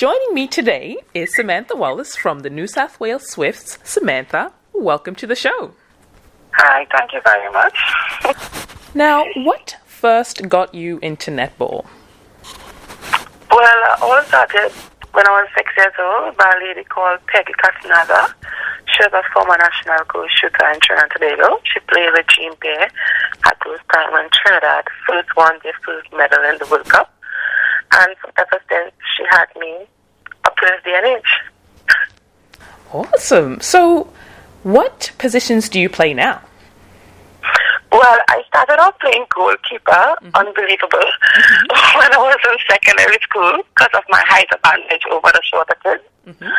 Joining me today is Samantha Wallace from the New South Wales Swifts. Samantha, welcome to the show. Hi, thank you very much. now, what first got you into netball? Well, uh, all started when I was six years old by a lady called Peggy Castanaga. She was a former national goal shooter in Trinidad and Tobago. She played with Jean Pierre at those time when Trinidad first won their first medal in the World Cup. And ever since, she had me up to this day and age. Awesome. So, what positions do you play now? Well, I started off playing goalkeeper, mm-hmm. unbelievable, mm-hmm. when I was in secondary school because of my height advantage over the shorter kids. Mm-hmm.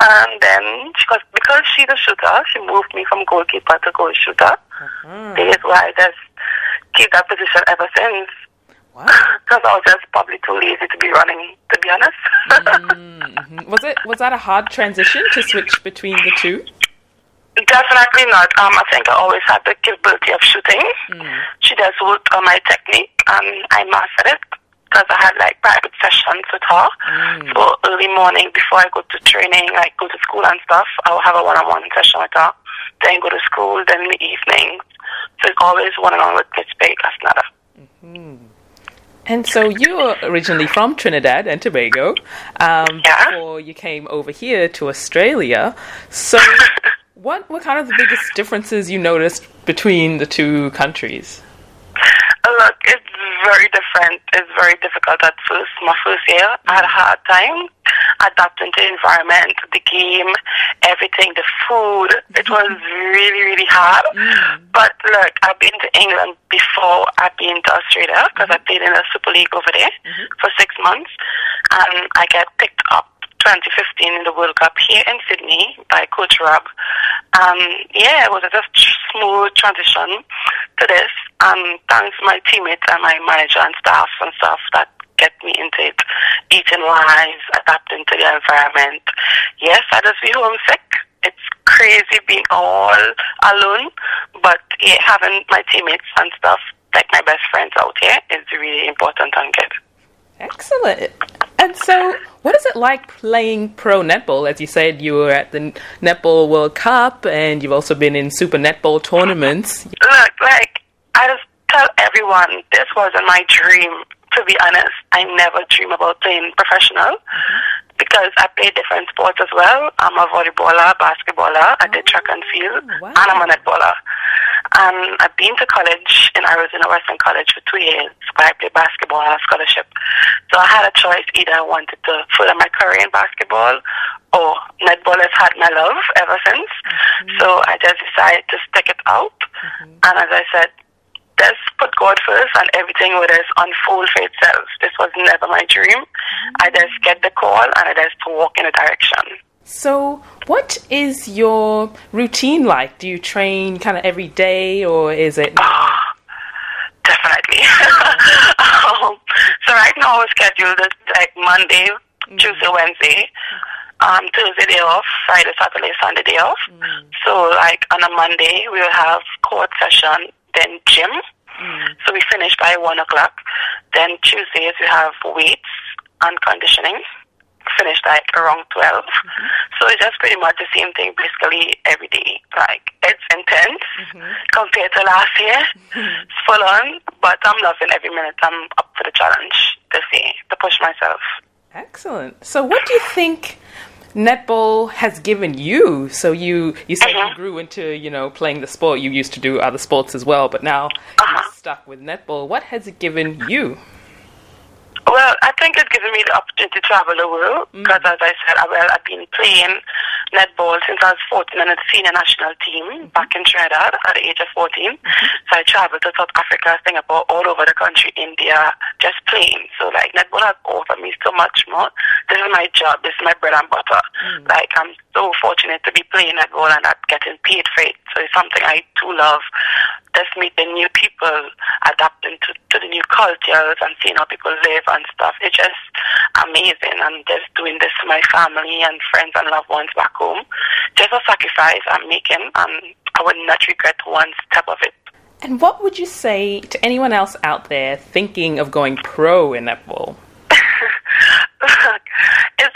And then, because, because she's a shooter, she moved me from goalkeeper to goal shooter. Mm-hmm. This is why I just keep that position ever since. Because I was just probably too lazy to be running, to be honest. mm-hmm. Was it was that a hard transition to switch between the two? Definitely not. Um, I think I always had the capability of shooting. Mm. She just worked on my technique, and I mastered it because I had like private sessions with her. Mm. So early morning before I go to training, like go to school and stuff, I'll have a one-on-one session with her. Then go to school. Then in the evenings, so it's always one-on-one with Miss Peggy Castanaga. Mm-hmm. And so you were originally from Trinidad and Tobago um, yeah. before you came over here to Australia. So What what kind of the biggest differences you noticed between the two countries? Look, it's very different. It's very difficult at first. My first year, I had a hard time adapting to the environment, the game, everything, the food. It mm-hmm. was really, really hard. Mm. But look, I've been to England before I've been to Australia because mm-hmm. I played in the Super League over there mm-hmm. for six months, and I get picked up 2015 in the World Cup here in Sydney by Coach Rob. Um, yeah, it was a just smooth transition to this. Um, thanks to my teammates and my manager and staff and stuff that get me into it, eating wise, adapting to the environment. Yes, I just feel homesick. It's crazy being all alone, but yeah, having my teammates and stuff, like my best friends out here, is really important and good. Excellent. And so, what is it like playing pro netball? As you said, you were at the Netball World Cup and you've also been in Super Netball tournaments. Look, like, I just tell everyone this wasn't my dream, be honest. I never dream about playing professional. Mm-hmm because I play different sports as well. I'm a volleyballer, basketballer, I did track and field, oh, wow. and I'm a netballer. Um, I've been to college in Arizona Western College for two years, where I played basketball on a scholarship. So I had a choice either I wanted to further my career in basketball or netball has had my love ever since. Mm-hmm. So I just decided to stick it out. Mm-hmm. And as I said, God first and everything will just unfold for itself. This was never my dream. Mm-hmm. I just get the call and I just walk in a direction. So, what is your routine like? Do you train kind of every day or is it? Oh, definitely. um, so, right now, our schedule is like Monday, mm-hmm. Tuesday, Wednesday. Um, Thursday day off, Friday, Saturday, Sunday day off. Mm. So like on a Monday we'll have court session then gym. Mm. So we finish by one o'clock. Then Tuesdays we have weights and conditioning. Finished like around 12 mm-hmm. So it's just pretty much the same thing basically every day. Like it's intense mm-hmm. compared to last year. Mm-hmm. It's full on, but I'm loving every minute. I'm up for the challenge to see to push myself. Excellent. So what do you think netball has given you? So you you said uh-huh. you grew into you know playing the sport. You used to do other sports as well, but now uh-huh. you're stuck with netball. What has it given you? Well, I think it's given me the opportunity to travel the world because, mm. as I said, I, well, I've been playing netball since I was 14 in the senior national team mm-hmm. back in Trinidad at the age of 14. Mm-hmm. So I traveled to South Africa, Singapore, all over the country, India, just playing. So, like, netball has offered me so much more. This is my job. This is my bread and butter. Mm. Like, I'm so fortunate to be playing netball and not getting paid for it. So it's something I do love just meeting new people, adapting to, to the new cultures and seeing how people live and stuff. It's just amazing. And just doing this to my family and friends and loved ones back home. Just a sacrifice I'm making and I would not regret one step of it. And what would you say to anyone else out there thinking of going pro in netball?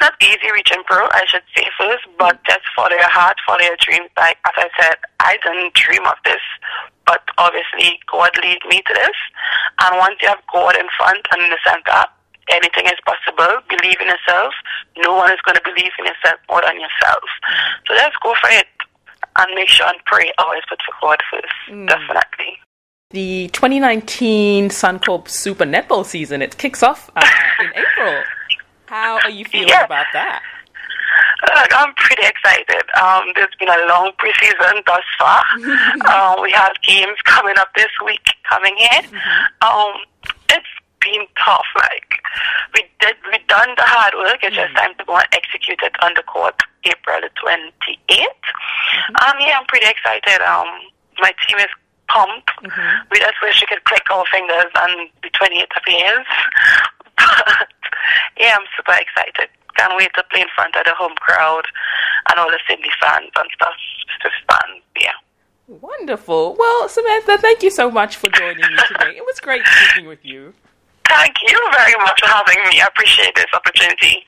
Not easy reaching pro, I should say first, but just follow your heart, follow your dreams. Like as I said, I didn't dream of this, but obviously God lead me to this. And once you have God in front and in the center, anything is possible. Believe in yourself. No one is going to believe in yourself more than yourself. So let's go for it and make sure and pray. Always put for God first. Mm. Definitely. The 2019 Suncorp Super Netball season, it kicks off uh, in April. How are you feeling yeah. about that? Look, I'm pretty excited. Um, there's been a long preseason thus far. uh, we have games coming up this week coming in. Mm-hmm. Um, it's been tough. Like we did, we done the hard work. It's mm-hmm. just time to go and execute it on the court, April the 28th. Mm-hmm. Um, yeah, I'm pretty excited. Um, my team is pumped. Mm-hmm. We just wish we could click our fingers and the 28th of years. yeah, I'm super excited. Can't wait to play in front of the home crowd and all the Sydney fans and stuff. Fun. Yeah. Wonderful. Well, Samantha, thank you so much for joining me today. It was great speaking with you. Thank you very much for having me. I appreciate this opportunity.